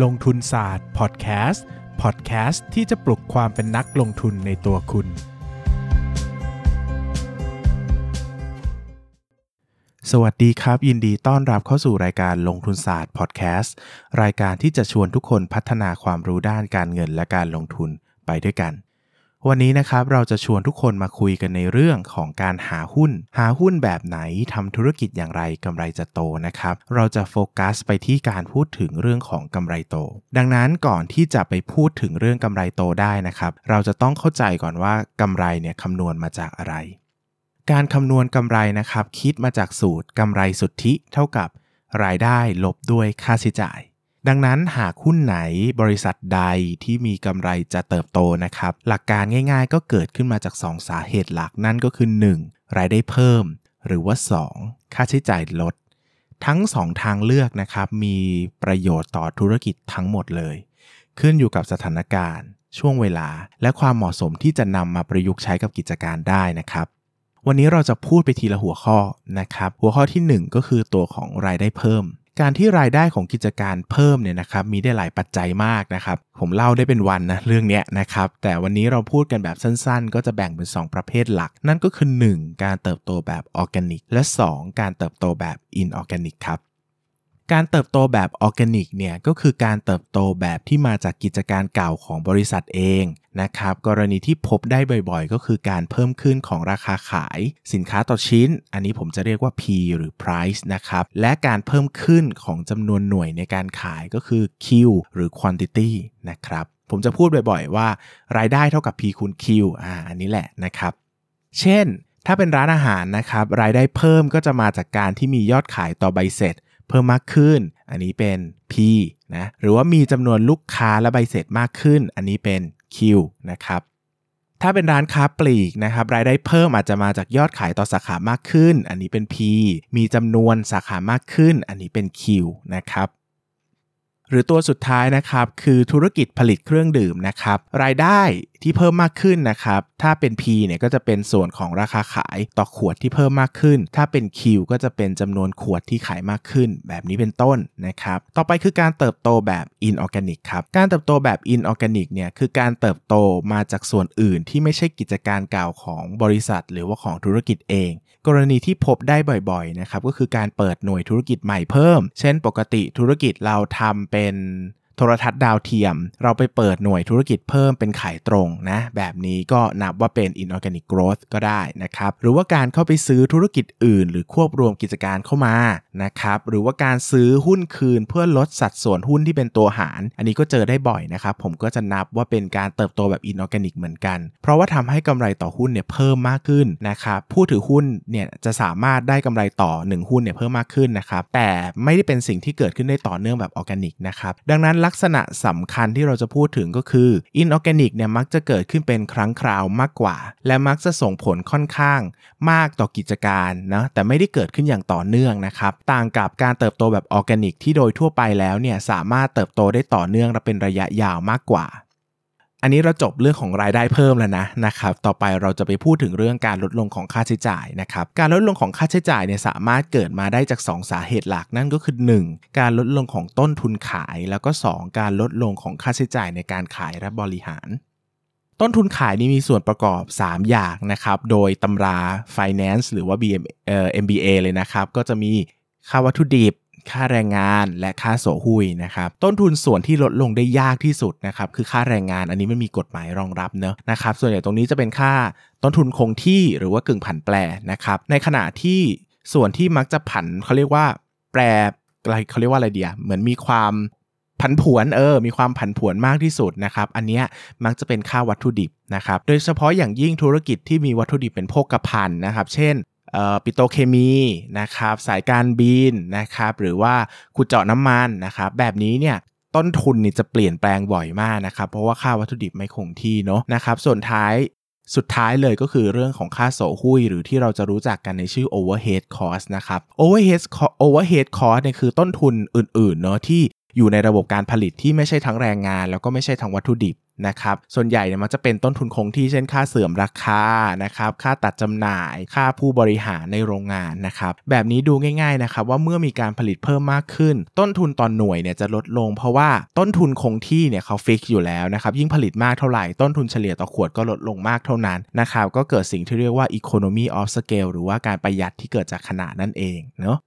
ลงทุนศาสตร์พอดแคสต์พอดแคสต์ที่จะปลุกความเป็นนักลงทุนในตัวคุณ สวัสดีครับ ยินดีต้อนรับเข้าสู่รายการลงทุนศาสตร์พอดแคสต์รายการที่จะชวนทุกคนพัฒนาความรู้ด้านการเงินและการลงทุนไปด้วยกัน วันนี้นะครับเราจะชวนทุกคนมาคุยกันในเรื่องของการหาหุ้น หาหุ้นแบบไหนทำธุรกิจอย่างไรกำไรจะโตนะครับ เราจะโฟกัสไปที่การพูดถึงเรื่องของกำไรโต ดังนั้นก่อนที่จะไปพูดถึงเรื่องกำไรโตได้นะครับ เราจะต้องเข้าใจก่อนว่ากำไรเนี่ยคำนวณมาจากอะไร การคำนวณกำไรนะครับ คิดมาจากสูตรกำไรสุทธิ เท่ากับ รายได้ลบด้วยค่าใช้จ่าย ดังนั้นหากหุ้นไหนบริษัทใดที่มีกำไรจะเติบโตนะครับ หลักการง่ายๆ ก็เกิดขึ้นมาจาก 2 สาเหตุหลักนั่นก็คือ 1. รายได้เพิ่ม หรือว่า 2. ค่าใช้จ่ายลด ทั้ง 2 ทางเลือกนะครับ มีประโยชน์ต่อธุรกิจทั้งหมดเลย ขึ้นอยู่กับสถานการณ์ ช่วงเวลา และความเหมาะสมที่จะนำมาประยุกต์ใช้กับกิจการได้นะครับวันนี้เราจะพูดไปทีละหัวข้อนะครับ หัวข้อที่ 1 ก็คือตัวของรายได้เพิ่ม การที่รายได้ของกิจการเพิ่มเนี่ยนะครับมีได้หลายปัจจัยมากนะครับ ผมเล่าได้เป็นวันนะเรื่องเนี้ยนะครับ แต่วันนี้เราพูดกันแบบสั้นๆ ก็จะแบ่งเป็น 2 ประเภทหลัก นั่นก็คือ 1. การเติบโตแบบออร์แกนิก และ 2. การเติบโตแบบ inorganic ครับ การเติบโตแบบออร์แกนิกเนี่ยก็คือการเติบโตแบบที่มาจากกิจการเก่าของบริษัทเองนะครับกรณีที่พบได้บ่อยๆ ก็คือการเพิ่มขึ้นของราคาขาย สินค้าต่อชิ้น อันนี้ผมจะเรียกว่า P หรือ price นะครับและการเพิ่มขึ้นของจำนวนหน่วยในการขายก็คือ Q หรือ quantity นะครับผมจะพูดบ่อยๆ ว่ารายได้เท่ากับ P คูณ Q อ่าอันนี้แหละนะครับเช่น ถ้าเป็นร้านอาหารนะครับรายได้เพิ่มก็จะมาจากการที่มียอดขายต่อใบเสร็จ เพิ่มมากขึ้น อันนี้เป็น P นะหรือว่ามีจำนวนลูกค้าและใบเสร็จมากขึ้น อันนี้เป็น Q นะครับถ้าเป็นร้านค้าปลีกนะครับรายได้เพิ่มอาจจะมาจากยอดขายต่อสาขามากขึ้น อันนี้เป็น P มีจำนวนสาขามากขึ้น อันนี้เป็น Q นะครับหรือตัวสุดท้ายนะครับคือธุรกิจผลิตเครื่องดื่มนะครับรายได้ ที่เพิ่มมากขึ้นนะครับ ถ้าเป็น P เนี่ยก็จะเป็นส่วนของราคาขายต่อขวดที่เพิ่มมากขึ้น ถ้าเป็น Q ก็จะเป็นจำนวนขวดที่ขายมากขึ้น แบบนี้เป็นต้นนะครับ ต่อไปคือการเติบโตแบบ inorganic ครับ การเติบโตแบบ inorganic เนี่ยคือการเติบโตมาจากส่วนอื่นที่ไม่ใช่กิจการเก่าของบริษัท หรือว่าของธุรกิจเอง กรณีที่พบได้บ่อยๆนะครับก็คือการเปิดหน่วยธุรกิจใหม่เพิ่ม เช่นปกติธุรกิจเราทำเป็น ทรทัศน์ดาวเทียม เราไปเปิดหน่วยธุรกิจเพิ่มเป็นขายตรงนะ แบบนี้ก็นับว่าเป็น inorganic growth ก็ได้นะครับ หรือว่าการเข้าไปซื้อธุรกิจอื่น หรือควบรวมกิจการเข้ามานะครับ หรือว่าการซื้อหุ้นคืนเพื่อลดสัดส่วนหุ้นที่เป็นตัวหาร อันนี้ก็เจอได้บ่อยนะครับ ผมก็จะนับว่าเป็นการเติบโตแบบ inorganic เหมือนกัน เพราะว่าทำให้กำไรต่อหุ้นเนี่ยเพิ่มมากขึ้นนะครับ ผู้ถือหุ้นเนี่ยจะสามารถได้กำไรต่อ 1 หุ้นเนี่ยเพิ่มมากขึ้นนะครับ แต่ไม่ได้เป็นสิ่งที่เกิดขึ้นได้ต่อเนื่องแบบออร์แกนิกนะครับ ดังนั้นลักษณะสำคัญที่เราจะพูดถึงก็คือ inorganic เนี่ยมักจะเกิดขึ้นเป็นครั้งคราวมากกว่า และมักจะส่งผลค่อนข้างมากต่อกิจการนะแต่ไม่ได้เกิดขึ้นอย่างต่อเนื่องนะครับต่างกับการเติบโตแบบออร์แกนิกที่โดยทั่วไปแล้วเนี่ยสามารถเติบโตได้ต่อเนื่องและเป็นระยะยาวมากกว่า อันนี้เราจบเรื่องของรายได้เพิ่มแล้วนะนะครับ ต่อไปเราจะไปพูดถึงเรื่องการลดลงของค่าใช้จ่ายนะครับ การลดลงของค่าใช้จ่ายเนี่ยสามารถเกิดมาได้จาก 2 สาเหตุหลักนั่นก็คือ 1. การลดลงของต้นทุนขาย แล้วก็ 2. การลดลงของค่าใช้จ่ายในการขายและบริหาร ต้นทุนขายนี่มีส่วนประกอบ 3 อย่างนะครับ โดยตำรา finance หรือว่า BM เอ่อ MBA เลยนะครับ ก็จะมีค่าวัตถุดิบ ค่าแรงงานและค่าโสหุยนะครับต้นทุนส่วนที่ลดลงได้ยากที่สุดนะครับคือค่าแรงงานอันนี้ไม่มีกฎหมายรองรับเนอะนะครับส่วนใหญ่ตรงนี้จะเป็นค่าต้นทุนคงที่หรือว่ากึ่งผันแปรนะครับในขณะที่ส่วนที่มักจะผันเขาเรียกว่า แปรอะไรเขาเรียกว่าอะไรเดียเหมือนมีความผันผวนเออ มีความผันผวนมากที่สุดนะครับ อันนี้มักจะเป็นค่าวัตถุดิบนะครับ โดยเฉพาะอย่างยิ่งธุรกิจที่มีวัตถุดิบเป็นโภคภัณฑ์นะครับ เช่น ปิโตเคมีนะครับสายการบินนะครับหรือว่าขุดเจาะน้ำมันนะครับแบบนี้เนี่ยต้นทุนนี่จะเปลี่ยนแปลงบ่อยมากนะครับเพราะว่าค่าวัตถุดิบไม่คงที่เนาะนะครับส่วนท้ายสุดท้ายเลยก็คือเรื่องของค่าโสหุ้ยหรือที่เราจะรู้จักกันในชื่อ overhead cost นะครับ overhead overhead cost เนี่ยคือต้นทุนอื่นๆเนาะที่อยู่ในระบบการผลิตที่ไม่ใช่ทั้งแรงงาน แล้วก็ไม่ใช่ทั้งวัตถุดิบ นะครับ ส่วนใหญ่เนี่ยมันจะเป็นต้นทุนคงที่เช่นค่าเสื่อมราคานะครับ ค่าตัดจำหน่าย ค่าผู้บริหารในโรงงานนะครับ แบบนี้ดูง่ายๆนะครับว่าเมื่อมีการผลิตเพิ่มมากขึ้น ต้นทุนต่อนหน่วยเนี่ยจะลดลง เพราะว่าต้นทุนคงที่เนี่ยเขาฟิกอยู่แล้วนะครับยิ่งผลิตมากเท่าไหร่ต้นทุนเฉลี่ยต่อขวดก็ลดลงมากเท่านั้นนะครับก็เกิดสิ่งที่เรียกว่า economy of scale หรือว่าการประหยัดที่เกิดจากขนาดนั่นเองเนาะ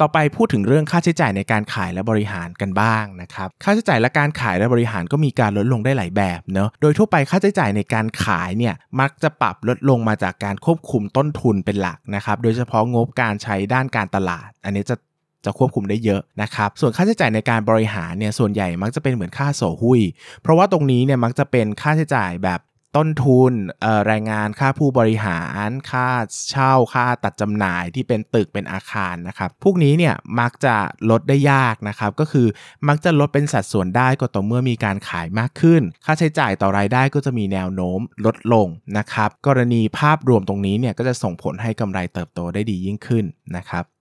ต่อไปพูดถึงเรื่องค่าใช้จ่ายในการขายและบริหารกันบ้างนะครับค่าใช้จ่ายและการขายและบริหารก็มีการลดลงได้หลายแบบเนาะโดยทั่วไปค่าใช้จ่ายในการขายเนี่ยมักจะปรับลดลงมาจากการควบคุมต้นทุนเป็นหลักนะครับโดยเฉพาะงบการใช้ด้านการตลาด อันนี้จะจะควบคุมได้เยอะนะครับ ส่วนค่าใช้จ่ายในการบริหารเนี่ยส่วนใหญ่มักจะเป็นเหมือนค่าโสหุ้ย เพราะว่าตรงนี้เนี่ยมักจะเป็นค่าใช้จ่ายแบบ ต้นทุนแรงงานค่าผู้บริหารค่าเช่าค่าตัดจำหน่ายที่เป็นตึกเป็นอาคารนะครับ พวกนี้เนี่ยมักจะลดได้ยากนะครับ ก็คือมักจะลดเป็นสัดส่วนได้ก็ต่อเมื่อมีการขายมากขึ้น ค่าใช้จ่ายต่อรายได้ก็จะมีแนวโน้มลดลงนะครับ กรณีภาพรวมตรงนี้เนี่ยก็จะส่งผลให้กำไรเติบโตได้ดียิ่งขึ้นนะครับ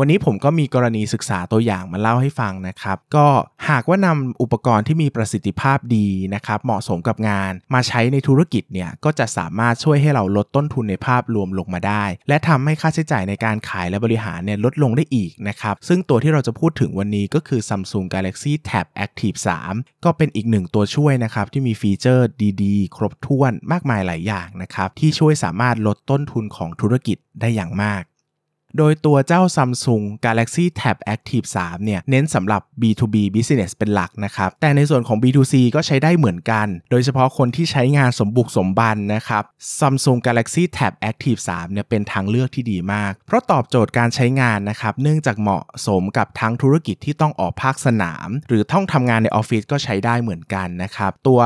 วันนี้ผมก็มีกรณีศึกษาตัวอย่างมาเล่าให้ฟังนะครับ ก็หากว่านำอุปกรณ์ที่มีประสิทธิภาพดีนะครับเหมาะสมกับงาน มาใช้ในธุรกิจเนี่ยก็จะสามารถช่วยให้เราลดต้นทุนในภาพรวมลงมาได้ และทำให้ค่าใช้จ่ายในการขายและบริหารเนี่ยลดลงได้อีกนะครับซึ่งตัวที่เราจะพูดถึงวันนี้ก็คือ Samsung Galaxy Tab Active 3 ก็เป็นอีกหนึ่งตัวช่วยนะครับที่มีฟีเจอร์ดีๆ ครบถ้วนมากมายหลายอย่างนะครับที่ช่วยสามารถลดต้นทุนของธุรกิจได้อย่างมาก โดยตัวเจ้า Samsung Galaxy Tab Active 3 เนี่ย เน้นสำหรับ B2B business เป็นหลักนะครับ แต่ในส่วนของ B2C ก็ใช้ได้เหมือนกัน โดยเฉพาะคนที่ใช้งานสมบุกสมบันนะครับ Samsung Galaxy Tab Active 3 เนี่ย เป็นทางเลือกที่ดีมาก เพราะตอบโจทย์การใช้งานนะครับ เนื่องจากเหมาะสมกับทั้งธุรกิจที่ต้องออกภาคสนาม หรือต้องทำงานในออฟฟิศก็ใช้ได้เหมือนกันนะครับ ตัว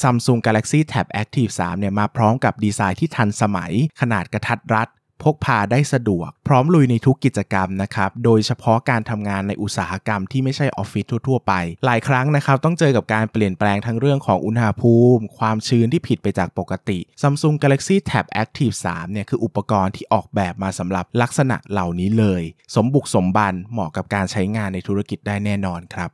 Samsung Galaxy Tab Active 3 เนี่ย มาพร้อมกับดีไซน์ที่ทันสมัย ขนาดกระทัดรัด พกพาได้สะดวก พร้อมลุยในทุกกิจกรรมนะครับ โดยเฉพาะการทำงานในอุตสาหกรรมที่ไม่ใช่ออฟฟิศทั่วๆไป หลายครั้งนะครับต้องเจอกับการเปลี่ยนแปลงทั้งเรื่องของอุณหภูมิ ความชื้นที่ผิดไปจากปกติ Samsung Galaxy Tab Active 3เนี่ยคืออุปกรณ์ที่ออกแบบมาสำหรับลักษณะเหล่านี้เลย สมบุกสมบันเหมาะกับการใช้งานในธุรกิจได้แน่นอนครับ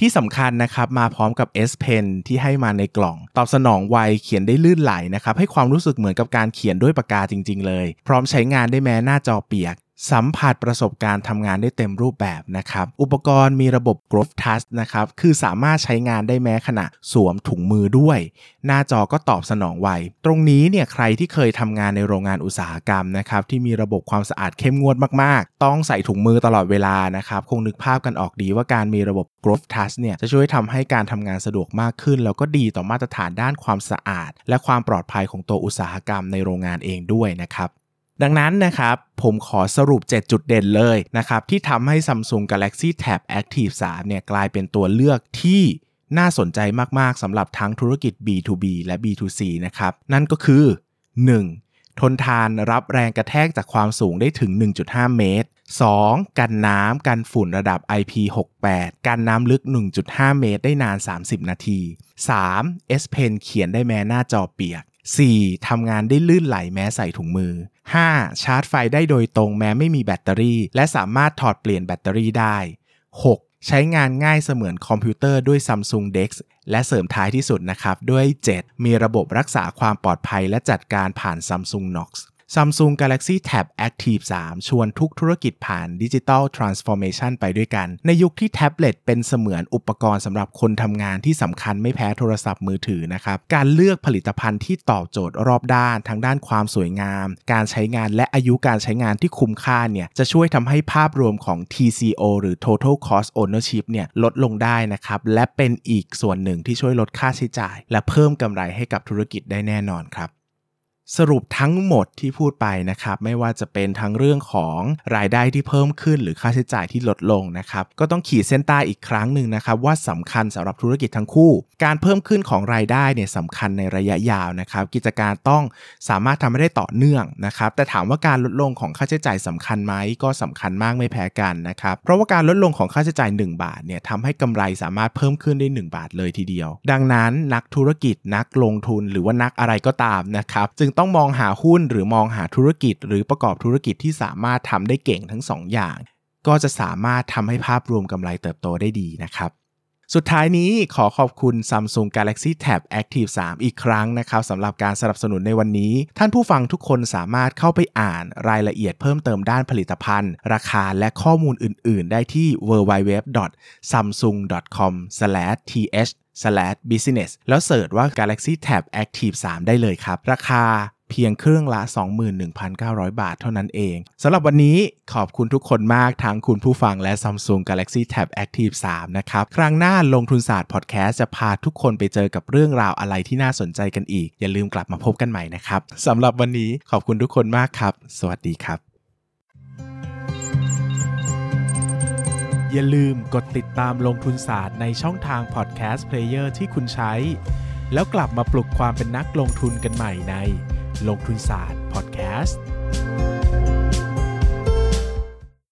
ที่สำคัญนะครับมาพร้อมกับ S Pen ที่ให้มาในกล่อง ตอบสนองไวเขียนได้ลื่นไหลนะครับให้ความรู้สึกเหมือนกับการเขียนด้วยปากกาจริง ๆ เลย พร้อมใช้งานได้แม้หน้าจอเปียก สัมผัสประสบการณ์ทำงานได้เต็มรูปแบบนะครับ อุปกรณ์มีระบบ Growth Touch นะครับ คือสามารถใช้งานได้แม้ขณะสวมถุงมือด้วย หน้าจอก็ตอบสนองไว ตรงนี้เนี่ยใครที่เคยทำงานในโรงงานอุตสาหกรรมนะครับ ที่มีระบบความสะอาดเข้มงวดมาก ๆ ต้องใส่ถุงมือตลอดเวลานะครับ คงนึกภาพกันออกดีว่าการมีระบบ Growth Touch เนี่ยจะช่วยทำให้การทำงานสะดวกมากขึ้น แล้วก็ดีต่อมาตรฐานด้านความสะอาด และความปลอดภัยของตัวอุตสาหกรรมในโรงงานเองด้วยนะครับ ดังนั้นนะครับ ผมขอสรุป 7 จุดเด่นเลยนะครับ ที่ทำให้ Samsung Galaxy Tab Active 3 เนี่ยกลายเป็นตัวเลือกที่น่าสนใจมาก ๆสำหรับทั้งธุรกิจ B2B และ B2C นะครับ นั่นก็คือ 1. ทนทานรับแรงกระแทกจากความสูงได้ถึง 1.5 เมตร 2. กันน้ำกันฝุ่นระดับ IP68 กันน้ำลึก 1.5 เมตรได้นาน 30 นาที 3. S Pen เขียนได้แม้หน้าจอเปียก 4. ทำงานได้ลื่นไหลแม้ใส่ถุงมือ 5. ชาร์จไฟได้โดยตรงแม้ไม่มีแบตเตอรี่ และสามารถถอดเปลี่ยนแบตเตอรี่ได้ 6. ใช้งานง่ายเสมือนคอมพิวเตอร์ด้วย Samsung Dex และเสริมท้ายที่สุดนะครับ ด้วย 7. มีระบบรักษาความปลอดภัยและจัดการผ่าน Samsung Knox Samsung Galaxy Tab Active 3 ชวนทุกธุรกิจผ่าน digital transformation ไปด้วยกัน ในยุคที่แท็บเล็ตเป็นเสมือนอุปกรณ์สำหรับคนทำงานที่สำคัญไม่แพ้โทรศัพท์มือถือนะครับ การเลือกผลิตภัณฑ์ที่ตอบโจทย์รอบด้าน ทั้งด้านความสวยงาม การใช้งานและอายุการใช้งานที่คุ้มค่าเนี่ยจะช่วยทำให้ภาพรวมของ TCO หรือ Total Cost Ownership เนี่ยลดลงได้นะครับและเป็นอีกส่วนหนึ่งที่ช่วยลดค่าใช้จ่าย และเพิ่มกำไรให้กับธุรกิจได้แน่นอนครับ สรุปทั้งหมดที่พูดไปนะครับ ไม่ว่าจะเป็นทั้งเรื่องของรายได้ที่เพิ่มขึ้น หรือค่าใช้จ่ายที่ลดลงนะครับ ก็ต้องขีดเส้นใต้อีกครั้งหนึ่งนะครับ ว่าสำคัญสำหรับธุรกิจทั้งคู่ การเพิ่มขึ้นของรายได้เนี่ยสำคัญในระยะยาวนะครับ กิจการต้องสามารถทำให้ได้ต่อเนื่องนะครับ แต่ถามว่าการลดลงของค่าใช้จ่ายสำคัญไหมก็สำคัญมากไม่แพ้กันนะครับ เพราะว่าการลดลงของค่าใช้จ่าย 1 บาทเนี่ยทำให้กำไรสามารถเพิ่มขึ้นได้ 1 บาทเลยทีเดียว ดังนั้นนักธุรกิจนักลงทุนหรือว่านักอะไรก็ตามนะครับจึงต้องมองหาหุ้นหรือมองหาธุรกิจ หรือประกอบธุรกิจที่สามารถทำได้เก่งทั้ง2ออย่าง ก็จะสามารถทำให้ภาพรวมกำไรเติบโตได้ดีนะครับ สุดท้ายนี้ขอขอบคุณ Samsung Galaxy Tab Active 3 อีกครั้งนะครับสำหรับการสนับสนุนในวันนี้ ท่านผู้ฟังทุกคนสามารถเข้าไปอ่านรายละเอียดเพิ่มเติมด้านผลิตภัณฑ์ ราคาและข้อมูลอื่น ๆ ได้ที่ www.samsung.com/th business แล้วเสิร์ชว่า Galaxy Tab Active 3 ได้เลยครับ ราคา เพียงเครื่องละ 21,900 บาทเท่านั้นเองสำหรับวันนี้ขอบคุณทุกคนมากทั้งคุณผู้ฟังและ Samsung Galaxy Tab Active 3 นะครับ ครั้งหน้าลงทุนศาสตร์พอดแคสต์จะพาทุกคนไปเจอกับเรื่องราวอะไรที่น่าสนใจกันอีก อย่าลืมกลับมาพบกันใหม่นะครับสำหรับวันนี้ขอบคุณทุกคนมากครับ สวัสดีครับ อย่าลืมกดติดตามลงทุนศาสตร์ในช่องทาง podcast player ที่คุณใช้ แล้วกลับมาปลุกความเป็นนักลงทุนกันใหม่ใน ลงทุนศาสตร์พอดแคสต์